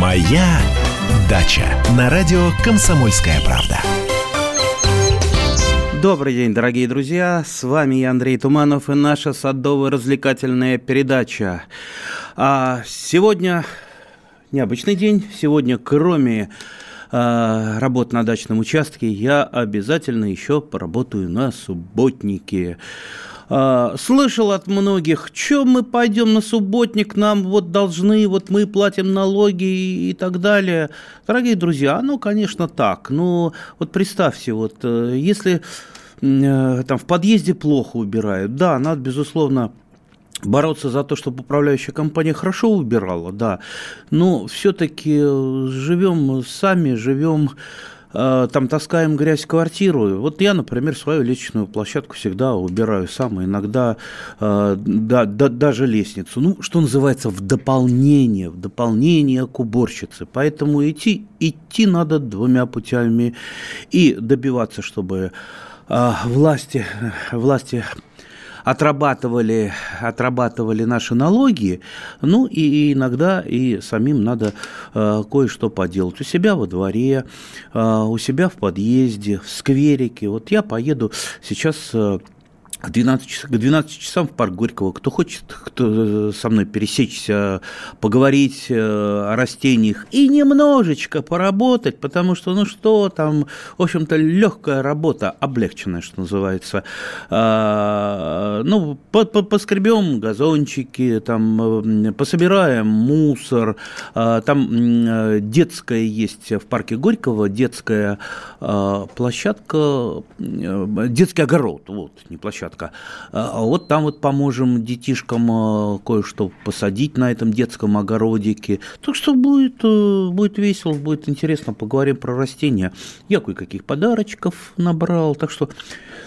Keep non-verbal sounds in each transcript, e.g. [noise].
Моя дача на радио Комсомольская правда. Добрый день, дорогие друзья! С вами я, Андрей Туманов, и наша садово-развлекательная передача. А сегодня необычный день. Сегодня, кроме э, работ на дачном участке, я обязательно еще поработаю на субботнике. А, слышал от многих, что мы пойдем на субботник, нам вот должны, вот мы платим налоги и так далее. Дорогие друзья, ну, конечно, так. Но вот представьте, вот э, если э, там в подъезде плохо убирают, да, надо, безусловно, бороться за то, чтобы управляющая компания хорошо убирала, да, но все-таки живем сами, живем Э, там таскаем грязь в квартиру. Вот я, например, свою личную площадку всегда убираю сам, иногда э, да, да, даже лестницу. Ну, что называется, в дополнение, в дополнение к уборщице. Поэтому идти, идти надо двумя путями и добиваться, чтобы э, власти, власти отрабатывали, отрабатывали наши налоги, ну и иногда и самим надо э, кое-что поделать. У себя во дворе, э, у себя в подъезде, в скверике. Вот я поеду сейчас... Э, к 12, к 12 часам в парк Горького. Кто хочет кто со мной пересечься, поговорить э, о растениях и немножечко поработать, потому что, ну что там, в общем-то, легкая работа, облегченная, что называется. А, ну, поскребем газончики, там, пособираем мусор. А, там детская есть в парке Горького, детская а, площадка, детский огород, вот, не площадка, площадка. А, а вот там вот поможем детишкам а, кое-что посадить на этом детском огородике. Так что будет, э, будет весело, будет интересно, поговорим про растения. Я кое-каких подарочков набрал, так что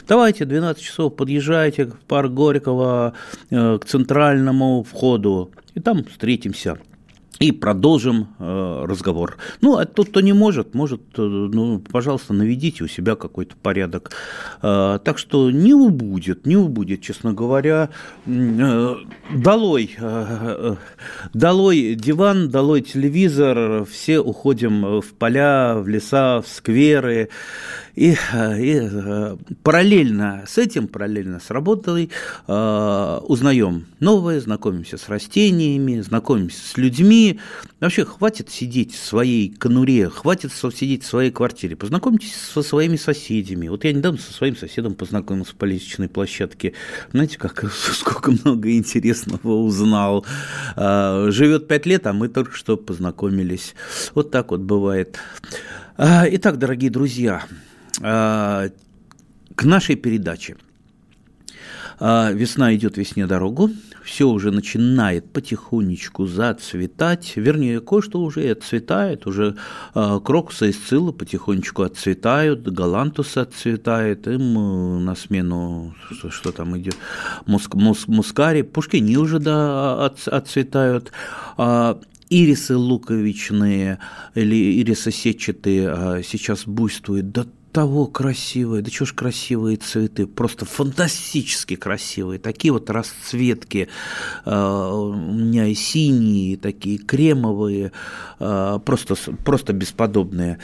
давайте 12 часов подъезжайте в парк Горького э, к центральному входу, и там встретимся и продолжим э, разговор. Ну, а тот, кто не может, может, э, ну, пожалуйста, наведите у себя какой-то порядок. Э, так что не убудет, не убудет, честно говоря. Долой, долой диван, долой телевизор, все уходим в поля, в леса, в скверы. И, и э, параллельно с этим, параллельно с работой, э, узнаем новое, знакомимся с растениями, знакомимся с людьми. Вообще, хватит сидеть в своей конуре, хватит сидеть в своей квартире. Познакомьтесь со своими соседями. Вот я недавно со своим соседом познакомился по лестничной площадке. Знаете, как, сколько много интересного узнал. Э, живет пять лет, а мы только что познакомились. Вот так вот бывает. Итак, дорогие друзья, к нашей передаче. А, весна идет весне дорогу, все уже начинает потихонечку зацветать, вернее, кое-что уже и отцветает, уже э, крокусы и сциллы потихонечку отцветают, галантус отцветает, им э, на смену, что, что там идет, муск, муск, мускари, пушкини уже да, от, отцветают, ирисы луковичные или ирисы сетчатые сейчас буйствуют, да того красивые, да чего ж красивые цветы, просто фантастически красивые, такие вот расцветки, э, у меня и синие, и такие кремовые, э, просто, просто бесподобные.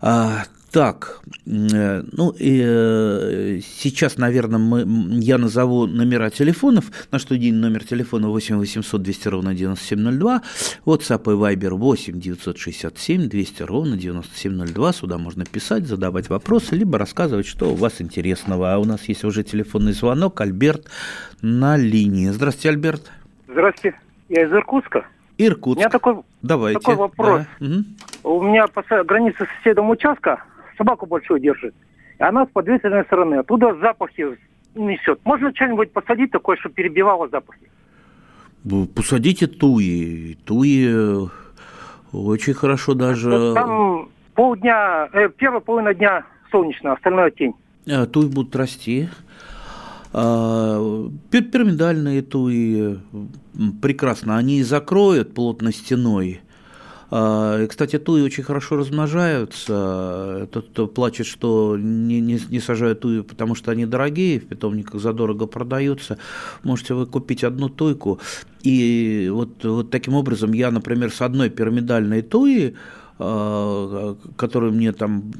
А, так, э, ну и э, сейчас, наверное, мы, я назову номера телефонов. На студийный номер телефона 8 800 200 ровно 9702, WhatsApp и Viber 8 967 200 ровно 9702. Сюда можно писать, задавать вопросы, либо рассказывать, что у вас интересного. А у нас есть уже телефонный звонок. Альберт на линии. Здравствуйте, Альберт. Здравствуйте. Я из Иркутска. Иркутск. У меня такой, Давайте. такой вопрос. Да. Угу. У меня по границе с соседом участка собаку большую держит. И она с подветренной стороны. Оттуда запахи несет. Можно что-нибудь посадить такое, чтобы перебивало запахи? Посадите туи. Туи э, очень хорошо даже... Там полдня, э, первая половина дня солнечно, остальное тень. А, туи будут расти. А, пирамидальные туи прекрасно, они закроют плотно стеной и, кстати, туи очень хорошо размножаются. Тот, кто плачет, что не, не, не сажают туи, потому что они дорогие, в питомниках задорого продаются, можете вы купить одну туйку. И вот, вот таким образом я, например, с одной пирамидальной туи а, которую мне там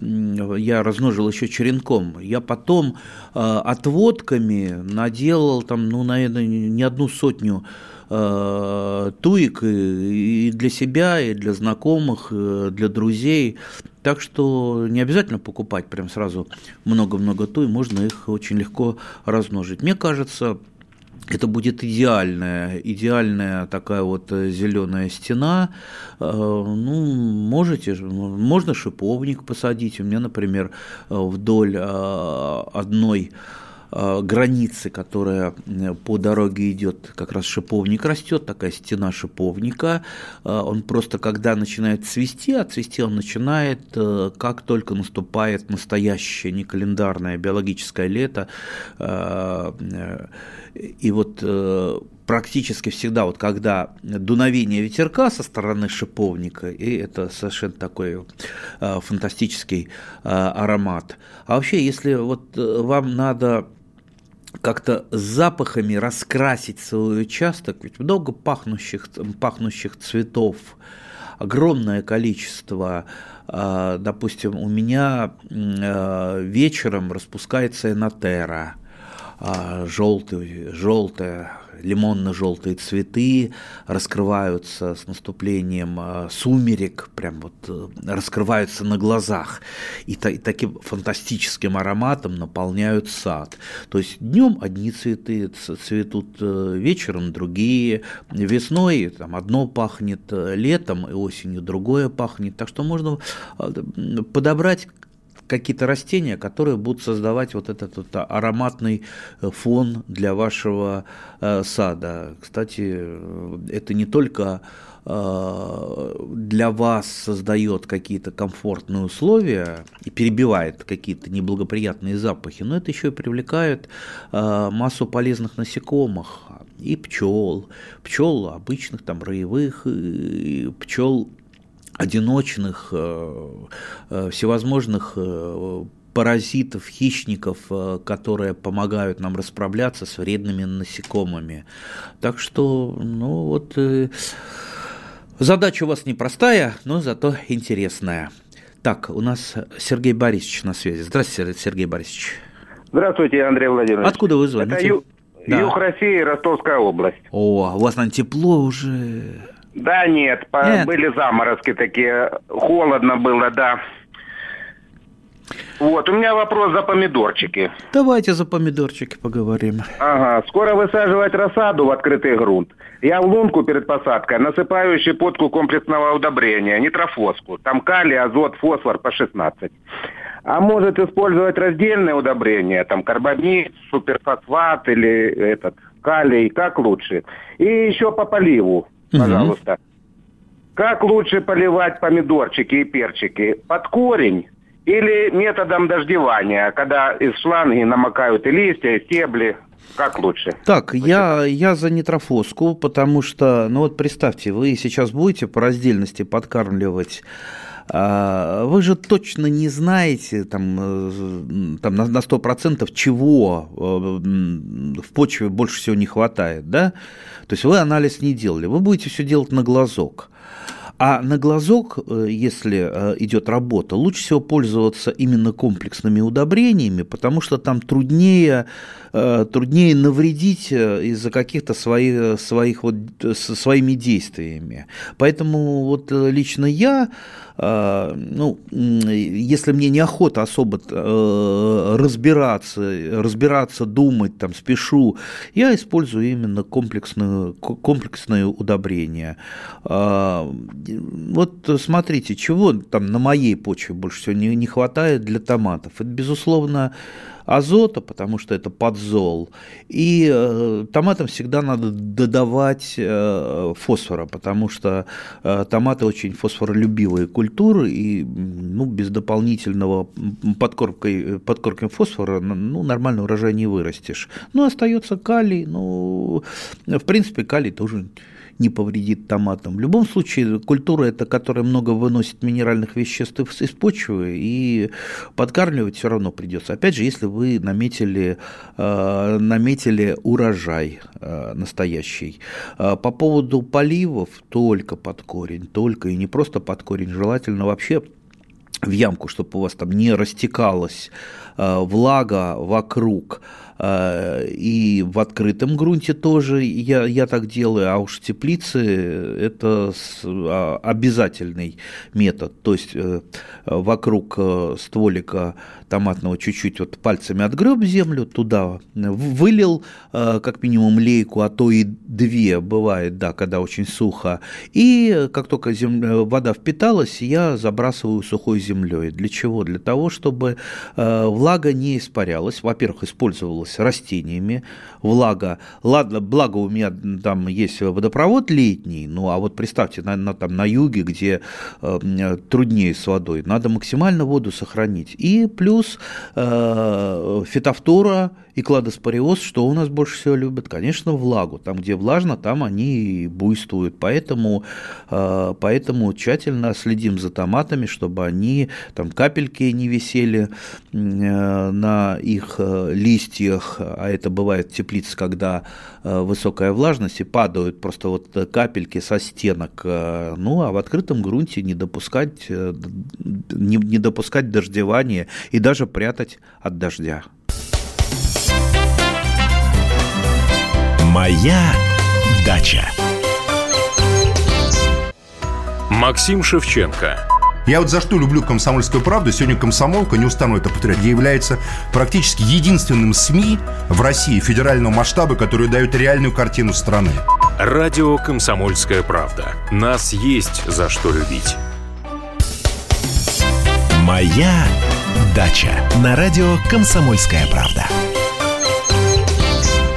я размножил еще черенком, я потом а, отводками наделал там, ну, наверное, не одну сотню э, туик и для себя, и для знакомых, и для друзей. Так что не обязательно покупать прям сразу много-много туй, можно их очень легко размножить. Мне кажется, это будет идеальная, идеальная такая вот зеленая стена. Ну, можете, можно шиповник посадить. У меня, например, вдоль одной Э, границы, которая э, по дороге идет, как раз шиповник растет, такая стена шиповника. Э, он просто, когда начинает цвести, а цвести он начинает, как только наступает настоящее, не календарное, биологическое лето. И вот практически всегда, вот когда дуновение ветерка со стороны шиповника, и это совершенно такой фантастический аромат. А вообще, если вот вам надо как-то запахами раскрасить свой участок, ведь много пахнущих, пахнущих цветов, огромное количество. А, допустим, у меня а, вечером распускается энотера, желтый, желтая лимонно-желтие цветы раскрываются с наступлением а, сумерек, прям вот э, раскрываются на глазах, и, та, и таким фантастическим ароматом наполняют сад. То есть днем одни цветы цветут, э, вечером другие, весной там одно пахнет, э, летом и осенью другое пахнет. Так что можно подобрать какие-то растения, которые будут создавать вот этот вот ароматный э, фон для вашего э, сада. Кстати, э, это не только для вас создает какие-то комфортные условия и перебивает какие-то неблагоприятные запахи, но это еще и привлекает массу полезных насекомых и пчел, пчел обычных там роевых, пчел одиночных, э, э, всевозможных э, паразитов, хищников, которые помогают нам расправляться с вредными насекомыми. Так что, ну вот, задача у вас непростая, но зато интересная. Так, у нас Сергей Борисович на связи. Здравствуйте, Сергей Борисович. Здравствуйте, Андрей Владимирович. Откуда вы звоните? Это ю... да. Юг России, Ростовская область. О, у вас, наверное, тепло уже. Да нет, нет, были заморозки такие, холодно было, да. Вот, у меня вопрос за помидорчики. Давайте за помидорчики поговорим. Ага, скоро высаживать рассаду в открытый грунт. Я в лунку перед посадкой насыпаю щепотку комплексного удобрения, нитрофоску. Там калий, азот, фосфор по 16. А может использовать раздельное удобрение, там карбамид, суперфосфат или этот калий, как лучше. И еще по поливу пожалуйста. Угу. Как лучше поливать помидорчики и перчики? Под корень или методом дождевания, когда из шланги намокают и листья, и стебли? Как лучше? Так, я, я за нитрофоску, потому что, ну вот представьте, вы сейчас будете по раздельности подкармливать вы же точно не знаете там, э, там на, на 100% чего э, в почве больше всего не хватает, да? То есть вы анализ не делали, вы будете все делать на глазок. А на глазок, э, если э, идет работа, лучше всего пользоваться именно комплексными удобрениями, потому что там труднее, э, труднее навредить из-за каких-то своих, своих вот, своими действиями. Поэтому вот лично я, ну, если мне неохота особо разбираться, разбираться, думать, там, спешу, я использую именно комплексные, комплексные удобрения вот смотрите, чего там на моей почве больше всего не, не хватает для томатов. Это, безусловно, азота, потому что это подзол. И э, томатам всегда надо додавать э, фосфора, потому что э, томаты очень фосфоролюбивые культуры, и ну, без дополнительного подкоркой, подкоркой фосфора ну, нормальный урожай не вырастешь. Ну, остается калий, ну, в принципе, калий тоже не повредит томатам. В любом случае, культура это, которая много выносит минеральных веществ из почвы, и подкармливать все равно придется. Опять же, если вы наметили, э, наметили урожай э, настоящий. Э, по поводу поливов только под корень, только и не просто под корень, желательно вообще в ямку, чтобы у вас там не растекалась э, влага вокруг. Э, и в открытом грунте тоже я, я так делаю, а уж теплицы это а, обязательный метод. То есть э, вокруг стволика томатного чуть-чуть вот пальцами отгреб землю, туда э, вылил э, как минимум лейку, а то и две бывает, да, когда очень сухо. И э, как только зем... вода впиталась, я забрасываю сухой землей. Для чего? Для того, чтобы влага не испарялась. Во-первых, использовалась растениями влага. Ладно, благо у меня там есть водопровод летний, ну а вот представьте, на, на, там, на юге, где э, труднее с водой, надо максимально воду сохранить. И плюс плюс э, фитофтура и кладоспориоз, что у нас больше всего любят? Конечно, влагу. Там, где влажно, там они и буйствуют. Поэтому, э, поэтому тщательно следим за томатами, чтобы они там капельки не висели э, на их э, листьях, а это бывает в теплице, когда э, высокая влажность, и падают просто вот капельки со стенок. Э, ну, а в открытом грунте не допускать, э, не, не допускать дождевания и даже прятать от дождя. Моя дача. Максим Шевченко. Я вот за что люблю «Комсомольскую правду», сегодня «Комсомолка», не устану это повторять, является практически единственным СМИ в России федерального масштаба, которые дают реальную картину страны. Радио «Комсомольская правда». Нас есть за что любить. «Моя «Дача» на радио «Комсомольская правда».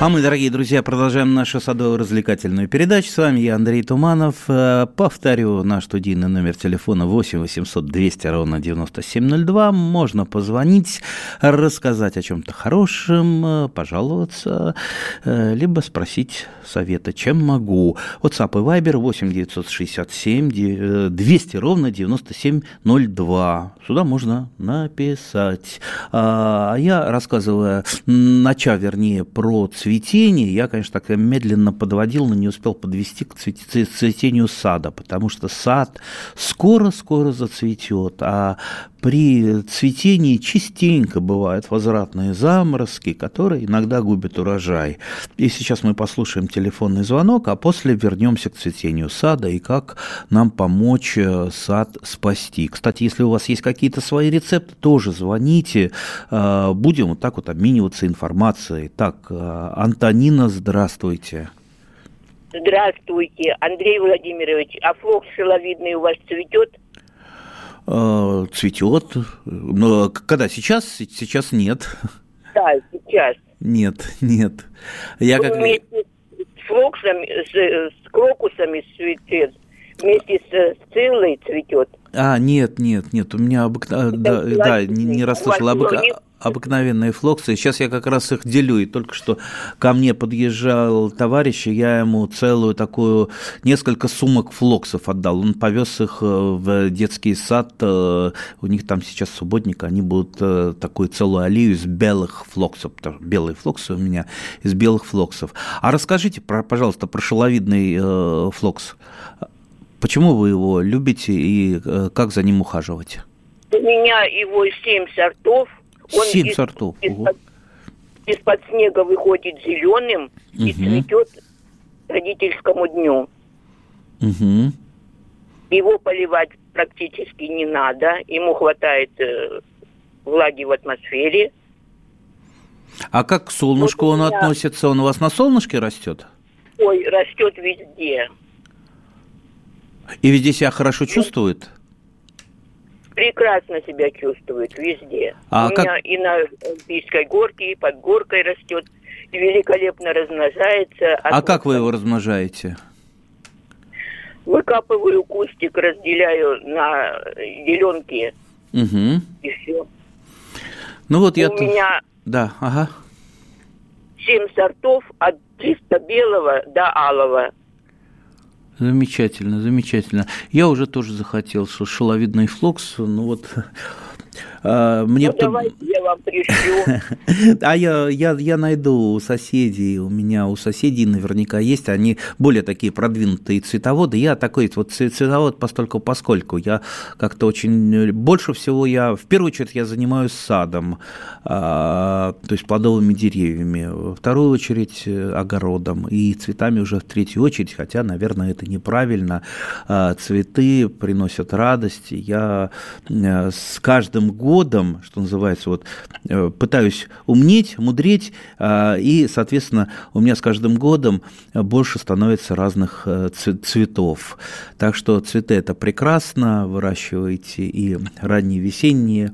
А мы, дорогие друзья, продолжаем нашу садово-развлекательную передачу. С вами я, Андрей Туманов. Э, повторю, наш студийный номер телефона 8 800 200 ровно 9702. Можно позвонить, рассказать о чем-то хорошем, э, пожаловаться, э, либо спросить совета, чем могу. WhatsApp и Viber 8 967 200 ровно 9702. Сюда можно написать. А, а я рассказывая начав, вернее, про цвет цветение, я, конечно, так медленно подводил, но не успел подвести к цветению сада, потому что сад скоро-скоро зацветет, а при цветении частенько бывают возвратные заморозки, которые иногда губят урожай. И сейчас мы послушаем телефонный звонок, а после вернемся к цветению сада и как нам помочь э, сад спасти. Кстати, если у вас есть какие-то свои рецепты, тоже звоните. Э, будем вот так вот обмениваться информацией. Так, э, Антонина, здравствуйте. Здравствуйте, Андрей Владимирович. А флокс шеловидный у вас цветет? Э, цветет. Но когда? Сейчас? Сейчас нет. Да, сейчас. Нет, нет. Я ну, как... Вместе с, фруксами, с, с крокусами цветет, вместе с цилой цветет. А, нет, нет, нет, у меня обык... А, да, да, да, не, не расслышал. Обык... А, обыкновенные флоксы. Сейчас я как раз их делю. И только что ко мне подъезжал товарищ, и я ему целую такую, несколько сумок флоксов отдал. Он повез их э, в детский сад. Э, у них там сейчас субботник, они будут э, такую целую аллею из белых флоксов. Белые флоксы у меня из белых флоксов. А расскажите, пожалуйста, про шиловидный флокс. Почему вы его любите и э, как за ним ухаживать? У меня его семь сортов. Он семь из, сортов. Из-под, из-под снега выходит зеленым угу. и цветет родительскому дню. Угу. Его поливать практически не надо. Ему хватает э, влаги в атмосфере. А как к солнышку вот меня... он относится? Он у вас на солнышке растет? Ой, растет везде. И везде себя хорошо чувствует? Прекрасно себя чувствует везде. А У как... меня и на Пийской горке, и под горкой растет, и великолепно размножается. А, а как вы его размножаете? Выкапываю кустик, разделяю на зеленки. Угу. И все. Ну вот я... У тут... меня... Да, ага. Семь сортов от чисто белого до алого. Замечательно, замечательно. Я уже тоже захотел шеловидный флокс, ну вот мне ну, давайте я вам пришлю. [laughs] А я, я, я найду у соседей, у меня у соседей наверняка есть, они более такие продвинутые цветоводы. Я такой вот цветовод постольку поскольку. Я как-то очень... Больше всего я... В первую очередь я занимаюсь садом, а, то есть плодовыми деревьями. Во вторую очередь э, огородом и цветами уже в третью очередь, хотя, наверное, это неправильно. А, цветы приносят радость. Я э, с каждым годом годом, что называется, вот э, пытаюсь умнеть, мудреть, а, и, соответственно, у меня с каждым годом больше становится разных э, цветов. Так что цветы это прекрасно, выращиваете и ранние весенние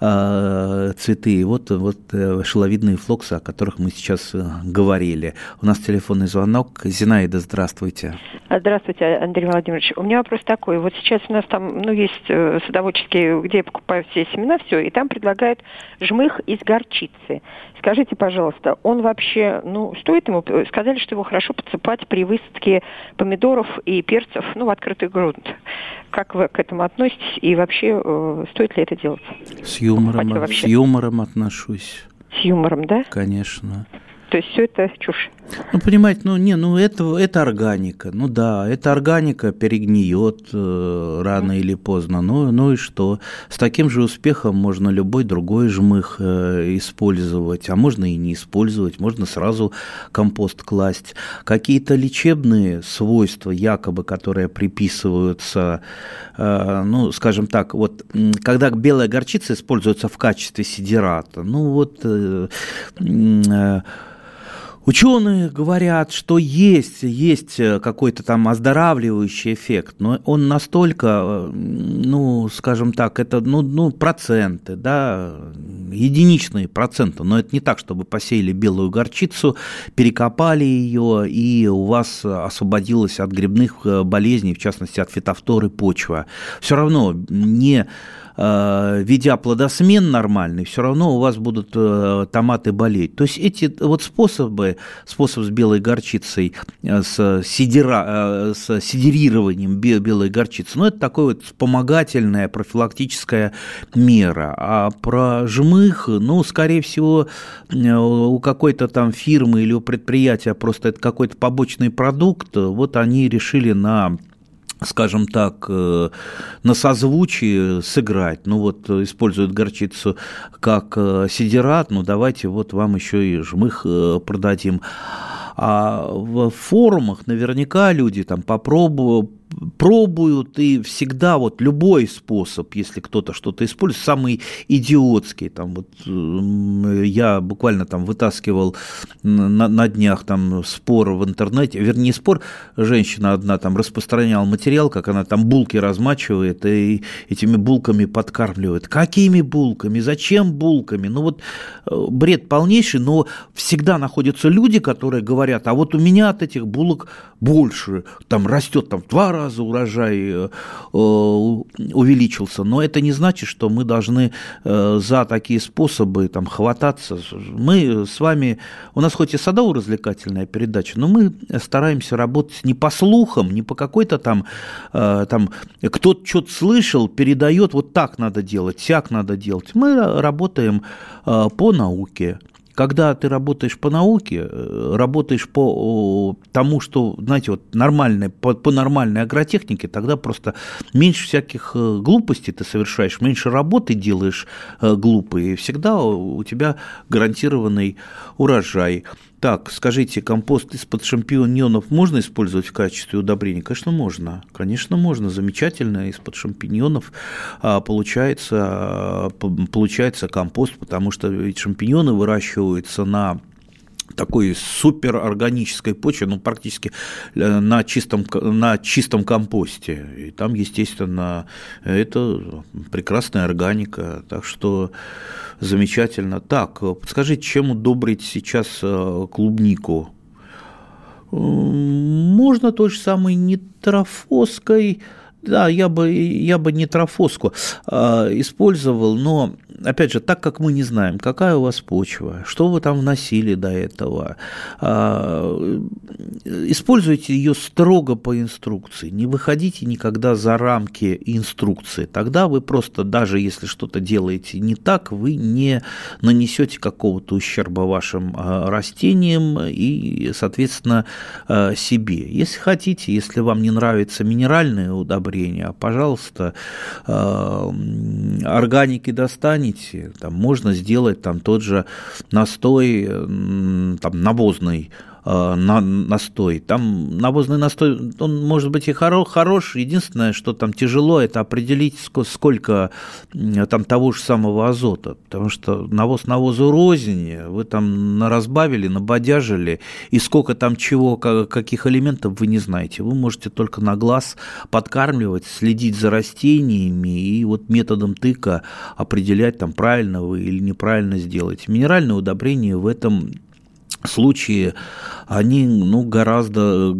а, цветы, и вот, вот э, шеловидные флоксы, о которых мы сейчас говорили. У нас телефонный звонок. Зинаида, здравствуйте. Здравствуйте, Андрей Владимирович. У меня вопрос такой. Вот сейчас у нас там, ну, есть садоводческие, где я покупаю все семена, все, и там предлагают жмых из горчицы. Скажите, пожалуйста, он вообще, ну, стоит ему, сказали, что его хорошо подсыпать при высадке помидоров и перцев, ну, в открытый грунт. Как вы к этому относитесь и вообще э, стоит ли это делать? С юмором, с юмором отношусь. С юмором, да? Конечно. То есть все это чушь. Ну, понимаете, ну, не, ну, это, это органика. Ну, да, это органика перегниет э, рано или поздно. Ну, ну и что? С таким же успехом можно любой другой жмых э, использовать, а можно и не использовать, можно сразу компост класть. Какие-то лечебные свойства, якобы, которые приписываются, э, ну, скажем так, вот, когда белая горчица используется в качестве сидерата, ну, вот... Э, э, Ученые говорят, что есть, есть э, какой-то там оздоравливающий эффект, но он настолько, э, ну, скажем так, это, ну, ну, проценты, да, единичные проценты, но это не так, чтобы посеяли белую горчицу, перекопали ее, и у вас освободилась от грибных э, болезней, в частности, от фитофторы почва. Все равно не ведя плодосмен нормальный, все равно у вас будут э, томаты болеть. То есть эти вот способы, способ с белой горчицей, э, с, сидера, с сидерированием белой горчицы, ну, это такое вот вспомогательная профилактическая мера. А про жмых, ну, скорее всего, у какой-то там фирмы или у предприятия просто это какой-то побочный продукт, вот они решили на скажем так, э, на созвучии сыграть. Ну вот используют горчицу как э, сидерат, ну давайте вот вам еще и жмых э, продадим. А в форумах наверняка люди там попробуют пробуют, и всегда вот любой способ, если кто-то что-то использует, самый идиотский, там вот я буквально там вытаскивал на, на днях там спор в интернете, вернее спор, женщина одна там распространяла материал, как она там булки размачивает и этими булками подкармливает. Какими булками? Зачем булками? Ну вот э, бред полнейший, но всегда находятся люди, которые говорят, а вот у меня от этих булок больше, там растет там два раза урожай э, э, увеличился, но это не значит, что мы должны э, за такие способы там хвататься. Мы с вами, у нас хоть и садово-развлекательная передача, но мы стараемся работать не по слухам, не по какой-то там, там кто-то что-то слышал, передает, вот так надо делать, сяк надо делать. Мы работаем по науке когда ты работаешь по науке, э, работаешь по тому, что, знаете, вот нормальной, по, по нормальной агротехнике, тогда просто меньше всяких э, глупостей ты совершаешь, меньше работы делаешь э, глупые, и всегда у тебя гарантированный урожай. Так, скажите, компост из-под шампиньонов можно использовать в качестве удобрения? Конечно, можно. Конечно, можно. Замечательно. Из-под шампиньонов а, получается, а, получается компост, потому что ведь шампиньоны выращиваются на такой суперорганической почве, ну, практически э, на чистом, на чистом компосте. И там, естественно, это прекрасная органика. Так что замечательно. Так, подскажите, чем удобрить сейчас э, клубнику? Можно той же самой нитрофоской, да, я бы, я бы не трофоску а, использовал, но, опять же, так как мы не знаем, какая у вас почва, что вы там вносили до этого, а, используйте ее строго по инструкции, не выходите никогда за рамки инструкции, тогда вы просто, даже если что-то делаете не так, вы не нанесете какого-то ущерба вашим а, растениям и, соответственно, а, себе. Если хотите, если вам не нравится минеральное удобрение, удобрения, пожалуйста, э, органики достанете, там можно сделать там тот же настой там, навозный, на, настой. Там навозный настой, он может быть и хоро, хорош. Единственное, что там тяжело, это определить, сколько там того же самого азота. Потому что навоз навозу рознь, вы там наразбавили, набодяжили, и сколько там чего, каких элементов вы не знаете. Вы можете только на глаз подкармливать, следить за растениями и вот методом тыка определять, там правильно вы или неправильно сделаете. Минеральное удобрение в этом случаи, они ну, гораздо,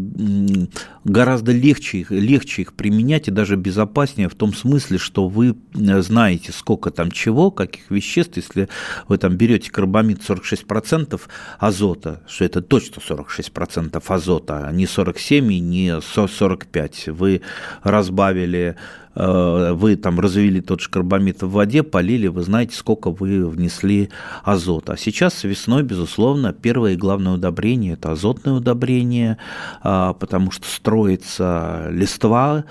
гораздо легче, легче их применять и даже безопаснее в том смысле, что вы знаете, сколько там чего, каких веществ, если вы там берете карбамид 46% азота, что это точно 46% азота, а не 47 и не 45, вы разбавили Э, вы там развели тот же карбамид в воде, полили, вы знаете, сколько вы внесли азота. А сейчас весной, безусловно, первое и главное удобрение – это азотное удобрение, а, потому что строится листва,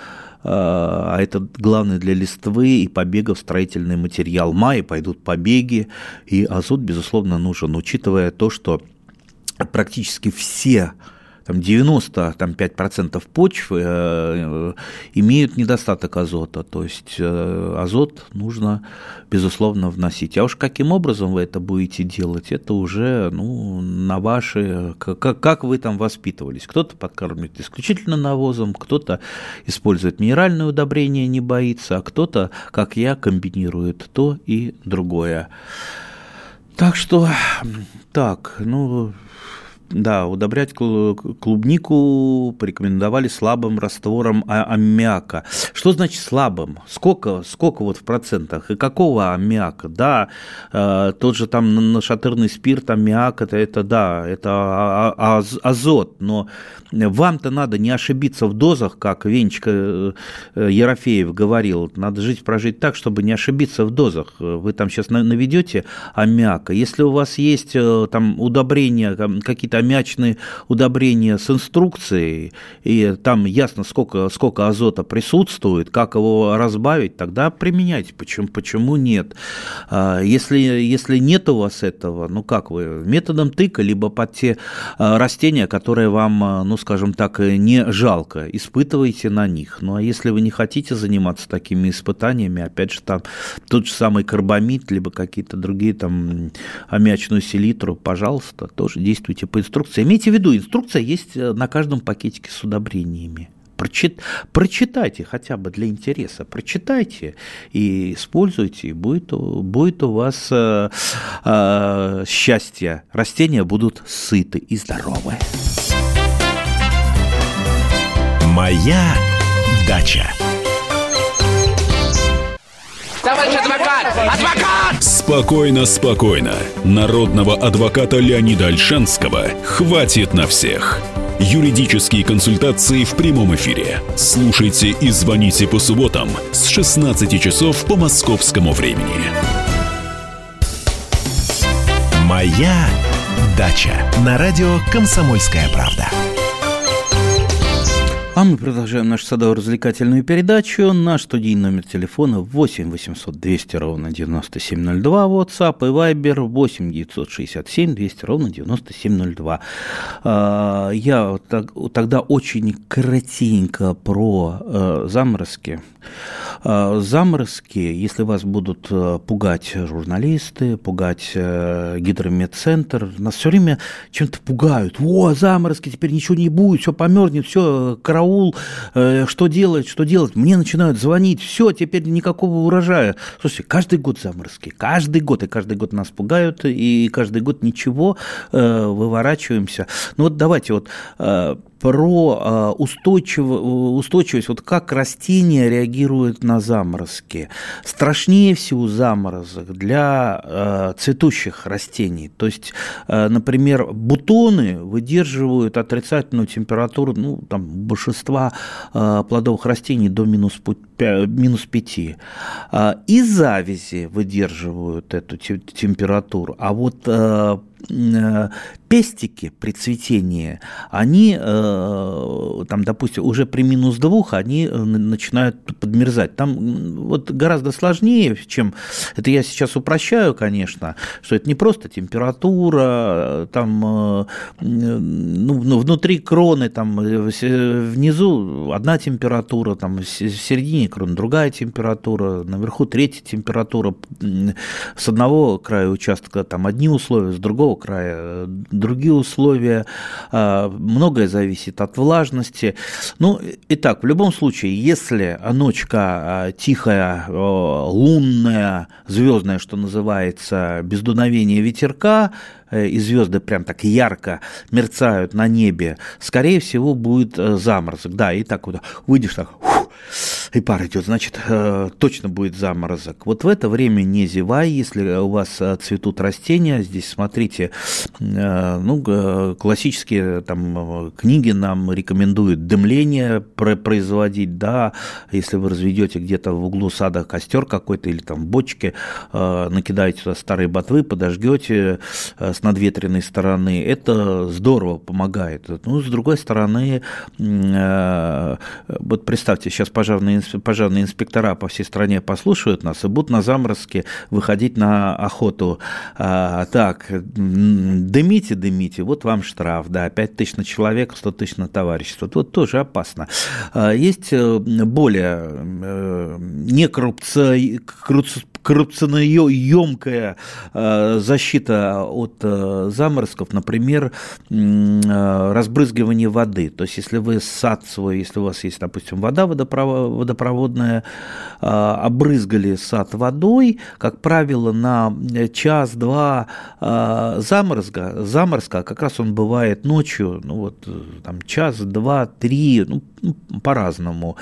а, а это главное для листвы и побегов строительный материал. май пойдут побеги, и азот, безусловно, нужен, учитывая то, что практически все там 95% почвы э, имеют недостаток азота, то есть э, азот нужно, безусловно, вносить. А уж каким образом вы это будете делать, это уже ну, на ваши, как, как вы там воспитывались. Кто-то подкармливает исключительно навозом, кто-то использует минеральное удобрение, не боится, а кто-то, как я, комбинирует то и другое. Так что, так, ну, да, удобрять клубнику порекомендовали слабым раствором а, аммиака. Что значит слабым? Сколько, сколько вот в процентах? И какого аммиака? Да, э, тот же там нашатырный спирт, аммиак, это, это да, это а, а, азот, но вам-то надо не ошибиться в дозах, как Венечка э, Ерофеев говорил. Надо жить, прожить так, чтобы не ошибиться в дозах. Вы там сейчас наведете аммиака. Если у вас есть э, там удобрения, какие-то аммиачные удобрения с инструкцией, и там ясно, сколько, сколько азота присутствует, как его разбавить, тогда применяйте. Почему, почему нет? А, если, если нет у вас этого, ну как вы, методом тыка, либо под те а, растения, которые вам, а, ну скажем так, не жалко, испытывайте на них. Ну а если вы не хотите заниматься такими испытаниями, опять же, там тот же самый карбамид, либо какие-то другие там аммиачную селитру, пожалуйста, тоже действуйте по. Имейте в виду, инструкция есть э, на каждом пакетике с удобрениями. Прочит, прочитайте хотя бы для интереса, прочитайте и используйте, и будет, будет у вас э, э, счастье. Растения будут сыты и здоровы. Моя дача. Товарищ адвокат! Адвокат! Спокойно, спокойно. Народного адвоката Леонида Альшанского хватит на всех. Юридические консультации в прямом эфире. Слушайте и звоните по субботам с 16 часов по московскому времени. Моя дача на радио Комсомольская правда. А мы продолжаем нашу садово-развлекательную передачу. Наш студийный номер телефона 8 800 200 ровно 9702, WhatsApp и Viber 8 967 200 ровно 9702. А, я тогда очень кратенько про э, заморозки. А, заморозки, если вас будут э, пугать журналисты, пугать э, гидрометцентр, нас все время чем-то пугают. О, заморозки, теперь ничего не будет, все померзнет, все, караул караул, э, что делать, что делать. Мне начинают звонить, все, теперь никакого урожая. Слушайте, каждый год заморозки, каждый год, и каждый год нас пугают, и каждый год ничего, э, выворачиваемся. Ну вот давайте вот э, про устойчиво, устойчивость, вот как растения реагируют на заморозки. Страшнее всего заморозок для цветущих растений. То есть, например, бутоны выдерживают отрицательную температуру, ну, там, большинства плодовых растений до минус, минус 5. И завязи выдерживают эту температуру. А вот Э, пестики при цветении, они, э, там, допустим, уже при минус двух, они э, начинают подмерзать. Там вот гораздо сложнее, чем... Это я сейчас упрощаю, конечно, что это не просто температура, там, ну, ну внутри кроны, там, внизу одна температура, там, в середине кроны другая температура, наверху третья температура, с одного края участка там одни условия, с другого края другие условия, а, многое зависит от влажности. Ну, итак, в любом случае, если ночка а, тихая, лунная, звездная, что называется, без дуновения ветерка, э, и звезды прям так ярко мерцают на небе, скорее всего, будет э, заморозок. Да, и так вот выйдешь так, и пар идет, значит, э, точно будет заморозок. Вот в это время не зевай, если у вас э, цветут растения, здесь смотрите, э, ну, классические там книги нам рекомендуют дымление производить, да, если вы разведете где-то в углу сада костер какой-то или там бочки, накидаете туда старые ботвы, подожгете с надветренной стороны, это здорово помогает. Ну, с другой стороны, вот представьте, сейчас пожарные, пожарные инспектора по всей стране послушают нас и будут на заморозке выходить на охоту. А, так, дымите, дымите, вот вам штраф, да, 5 тысяч на человека, 100 тысяч на товарищество. Тут тоже опасно. А, есть э, более э, некоррупционные коррупционно-емкая э, защита от э, заморозков, например, э, разбрызгивание воды. То есть, если вы сад свой, если у вас есть, допустим, вода водопроводная, обрызгали сад водой, как правило, на час-два заморозка, заморозка, как раз он бывает ночью, ну вот там час, два, три, ну, по-разному.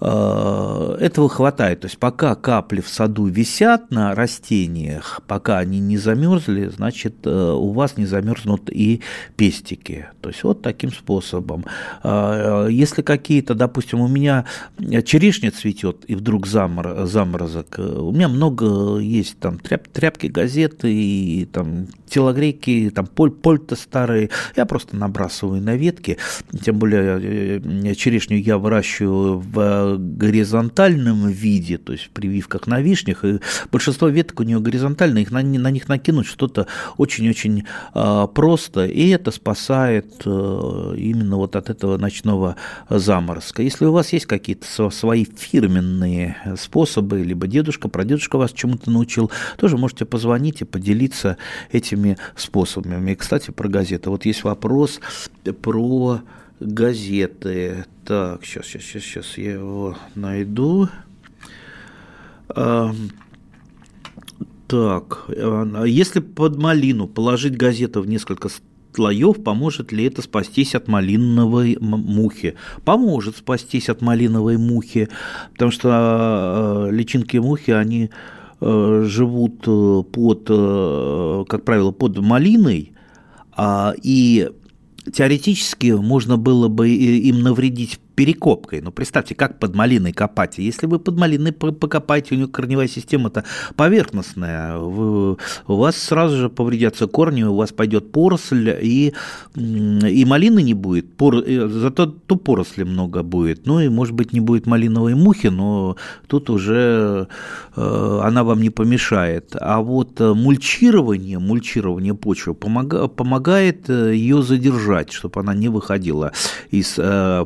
Этого хватает. То есть, пока капли в саду висят, на растениях, пока они не замерзли, значит, э, у вас не замерзнут и пестики. То есть вот таким способом. А, если какие-то, допустим, у меня черешня цветет и вдруг замор, заморозок, э, у меня много есть там тряп, тряпки, газеты и там телогрейки, там поль, польта старые, я просто набрасываю на ветки, тем более э, черешню я выращиваю в горизонтальном виде, то есть в прививках на вишнях, и большинство веток у нее горизонтальные, их на, на них накинуть что-то очень-очень э, просто, и это спасает э, именно вот от этого ночного заморозка. Если у вас есть какие-то свои фирменные способы, либо дедушка, прадедушка вас чему-то научил, тоже можете позвонить и поделиться этими способами. И, кстати, про газеты. Вот есть вопрос про газеты. Так, сейчас, сейчас, сейчас, сейчас я его найду. Так, а если под малину положить газету в несколько слоев, поможет ли это спастись от малиновой мухи? Поможет спастись от малиновой мухи, потому что а, личинки мухи, они э, живут э, под, э, как правило, под малиной, а, и теоретически можно было бы им навредить перекопкой. Ну, представьте, как под малиной копать. Если вы под малиной покопаете, у нее корневая система-то поверхностная, у вас сразу же повредятся корни, у вас пойдет поросль, и, и малины не будет, пор, э, зато то поросли много будет. Ну, и, может быть, не будет малиновой мухи, но тут уже э, она вам не помешает. А вот э, мульчирование, мульчирование почвы помога, помогает ее задержать, чтобы она не выходила из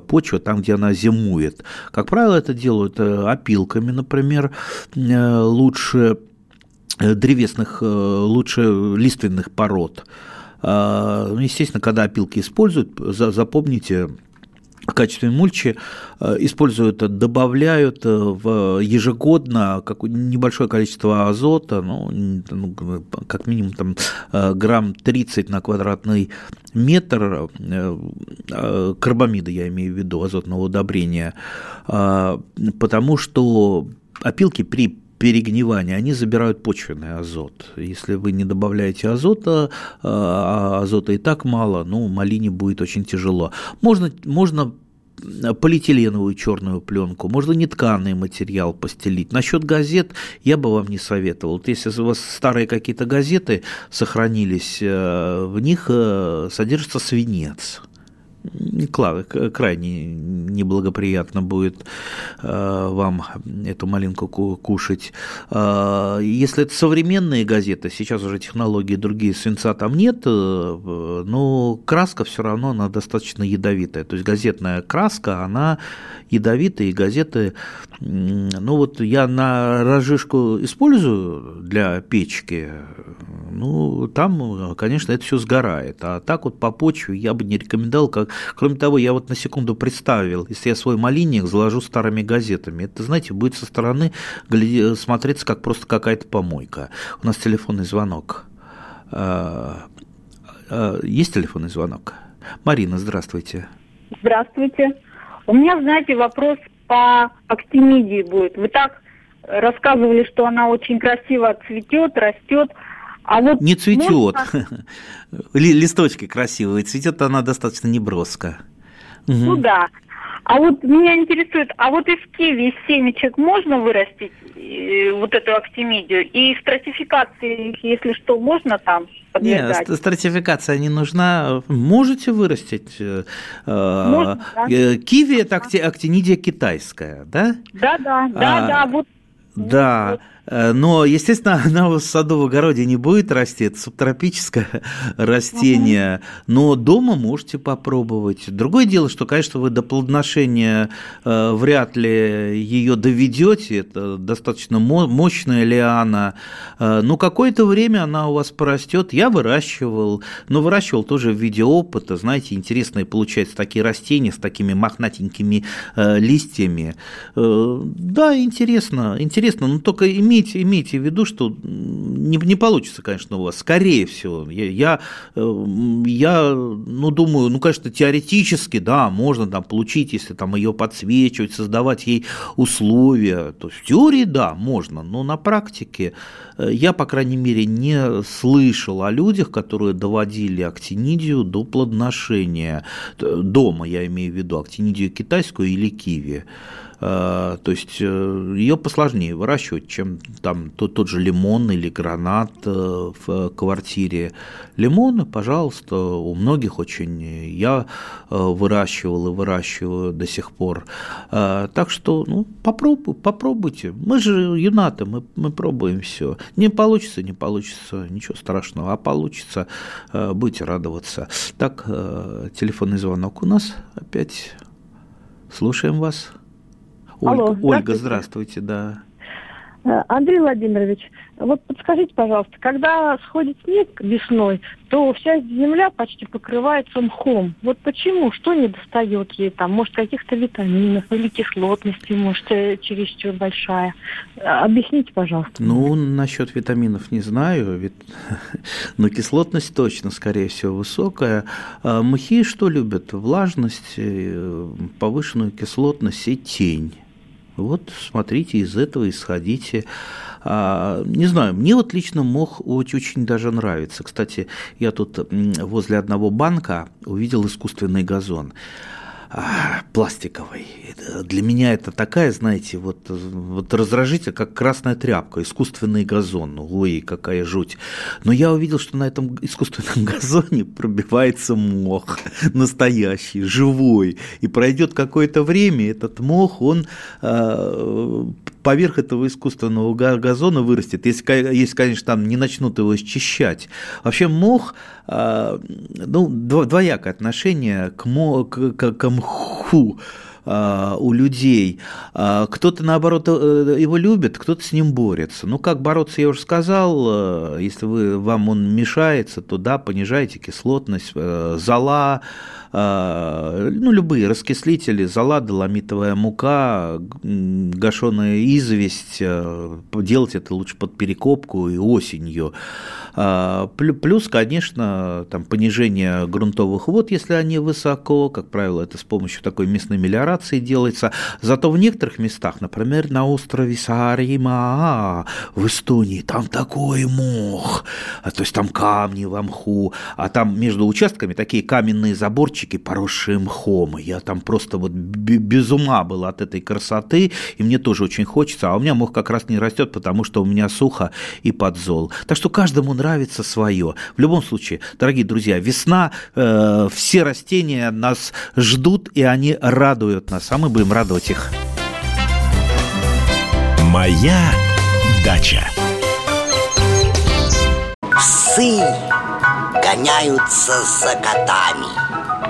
почвы, там, где она зимует. Как правило, это делают э, опилками, например, э, лучше э, древесных, лучше лиственных пород. А, ну, естественно, когда опилки используют, запомните, качестве мульчи э, используют, добавляют э, в ежегодно небольшое количество азота, ну, ну, как минимум там э, грамм 30 на квадратный метр карбамида, я имею в виду, азотного удобрения, потому что опилки при перегнивания, они забирают почвенный азот. Если вы не добавляете азота, а азота и так мало, ну, малине будет очень тяжело. Можно, можно полиэтиленовую черную пленку, можно нетканый материал постелить. Насчет газет я бы вам не советовал. Вот если у вас старые какие-то газеты сохранились, э, в них э, содержится свинец крайне неблагоприятно будет э, вам эту малинку кушать. Э, если это современные газеты, сейчас уже технологии другие, свинца там нет, э, но краска все равно она достаточно ядовитая. То есть газетная краска, она ядовитая, и газеты, ну вот я на разжижку использую для печки, ну там, конечно, это все сгорает. А так вот по почве я бы не рекомендовал, как Кроме того, я вот на секунду представил, если я свой малинник заложу старыми газетами, это, знаете, будет со стороны смотреться как просто какая-то помойка. У нас телефонный звонок. А, а, есть телефонный звонок? Марина, здравствуйте. Здравствуйте. У меня, знаете, вопрос по актинидии будет. Вы так рассказывали, что она очень красиво цветет, растет. А вот не цветет. Можно... [laughs] Листочки красивые, цветет она достаточно неброско. Ну угу. да. А вот меня интересует, а вот из киви, из семечек можно вырастить э, вот эту актимидию? И стратификации, если что, можно там подвергать? Нет, стратификация не нужна. Можете вырастить. Э, можно, да? Э, киви – это актинидия китайская, да? Да, да, да, а, да. Вот да, э, но, естественно, [laughs] она в саду в огороде не будет расти, это субтропическое [laughs] растение, но дома можете попробовать. Другое дело, что, конечно, вы до плодоношения э, вряд ли ее доведете, это достаточно мощная лиана, э, но какое-то время она у вас порастет. Я выращивал, но выращивал тоже в виде опыта, знаете, интересные получаются такие растения с такими мохнатенькими листьями. Да, интересно, интересно но только имейте, имейте в виду, что не, не получится, конечно, у вас, скорее всего. Я, я, э, я, ну, думаю, ну, конечно, теоретически, да, можно там получить, если там ее подсвечивать, создавать ей условия. То есть в теории, да, можно, но на практике э, я, по крайней мере, не слышал о людях, которые доводили актинидию до плодоношения. Дома, я имею в виду актинидию китайскую или киви. Э, то есть э, ее посложнее выращивать, чем там тот, тот же лимон или гранат э, в квартире. Лимоны, пожалуйста, у многих очень я выращивал и выращиваю до сих пор. Так что, ну, попробуй, попробуйте. Мы же юнаты, мы, мы пробуем все. Не получится, не получится, ничего страшного. А получится, будете радоваться. Так, телефонный звонок у нас опять. Слушаем вас. Ольга, Алло, Ольга здравствуйте, да. Э, Андрей Владимирович, вот подскажите, пожалуйста, когда сходит снег весной, то вся земля почти покрывается мхом. Вот почему? Что не достает ей там? Может, каких-то витаминов или кислотности, может, э, чересчур большая? Э, объясните, пожалуйста. Ну, насчет витаминов не знаю, ведь... [laughs] но кислотность точно, скорее всего, высокая. А мхи что любят? Влажность, повышенную кислотность и тень. Вот смотрите, из этого исходите. А, не знаю, мне вот лично мох очень, очень даже нравится. Кстати, я тут возле одного банка увидел искусственный газон. А, пластиковый. Для меня это такая, знаете, вот, вот раздражитель, как красная тряпка, искусственный газон. Ой, какая жуть. Но я увидел, что на этом искусственном [laughs] газоне пробивается мох настоящий, живой. И пройдет какое-то время, этот мох, он э, поверх этого искусственного газона вырастет, если, если, конечно, там не начнут его счищать. Вообще мох, а, ну, двоякое отношение к, мо, к, к, к мху а, у людей. А, кто-то, наоборот, э, его любит, кто-то с ним борется. Ну, как бороться, я уже сказал, э, если вы, вам он мешается, то да, понижайте кислотность, э, зола, ну, любые раскислители, зола, доломитовая мука, гашеная известь, делать это лучше под перекопку и осенью. Плюс, конечно, там понижение грунтовых вод, если они высоко, как правило, это с помощью такой местной мелиорации делается. Зато в некоторых местах, например, на острове Саарима в Эстонии, там такой мох, а, то есть там камни в мху, а там между участками такие каменные заборчики, поросшие мхом. Я там просто вот без ума был от этой красоты, и мне тоже очень хочется, а у меня мох как раз не растет, потому что у меня сухо и подзол. Так что каждому нравится свое. В любом случае, дорогие друзья, весна, э, все растения нас ждут, и они радуют нас, а мы будем радовать их. Моя дача. Псы гоняются за котами.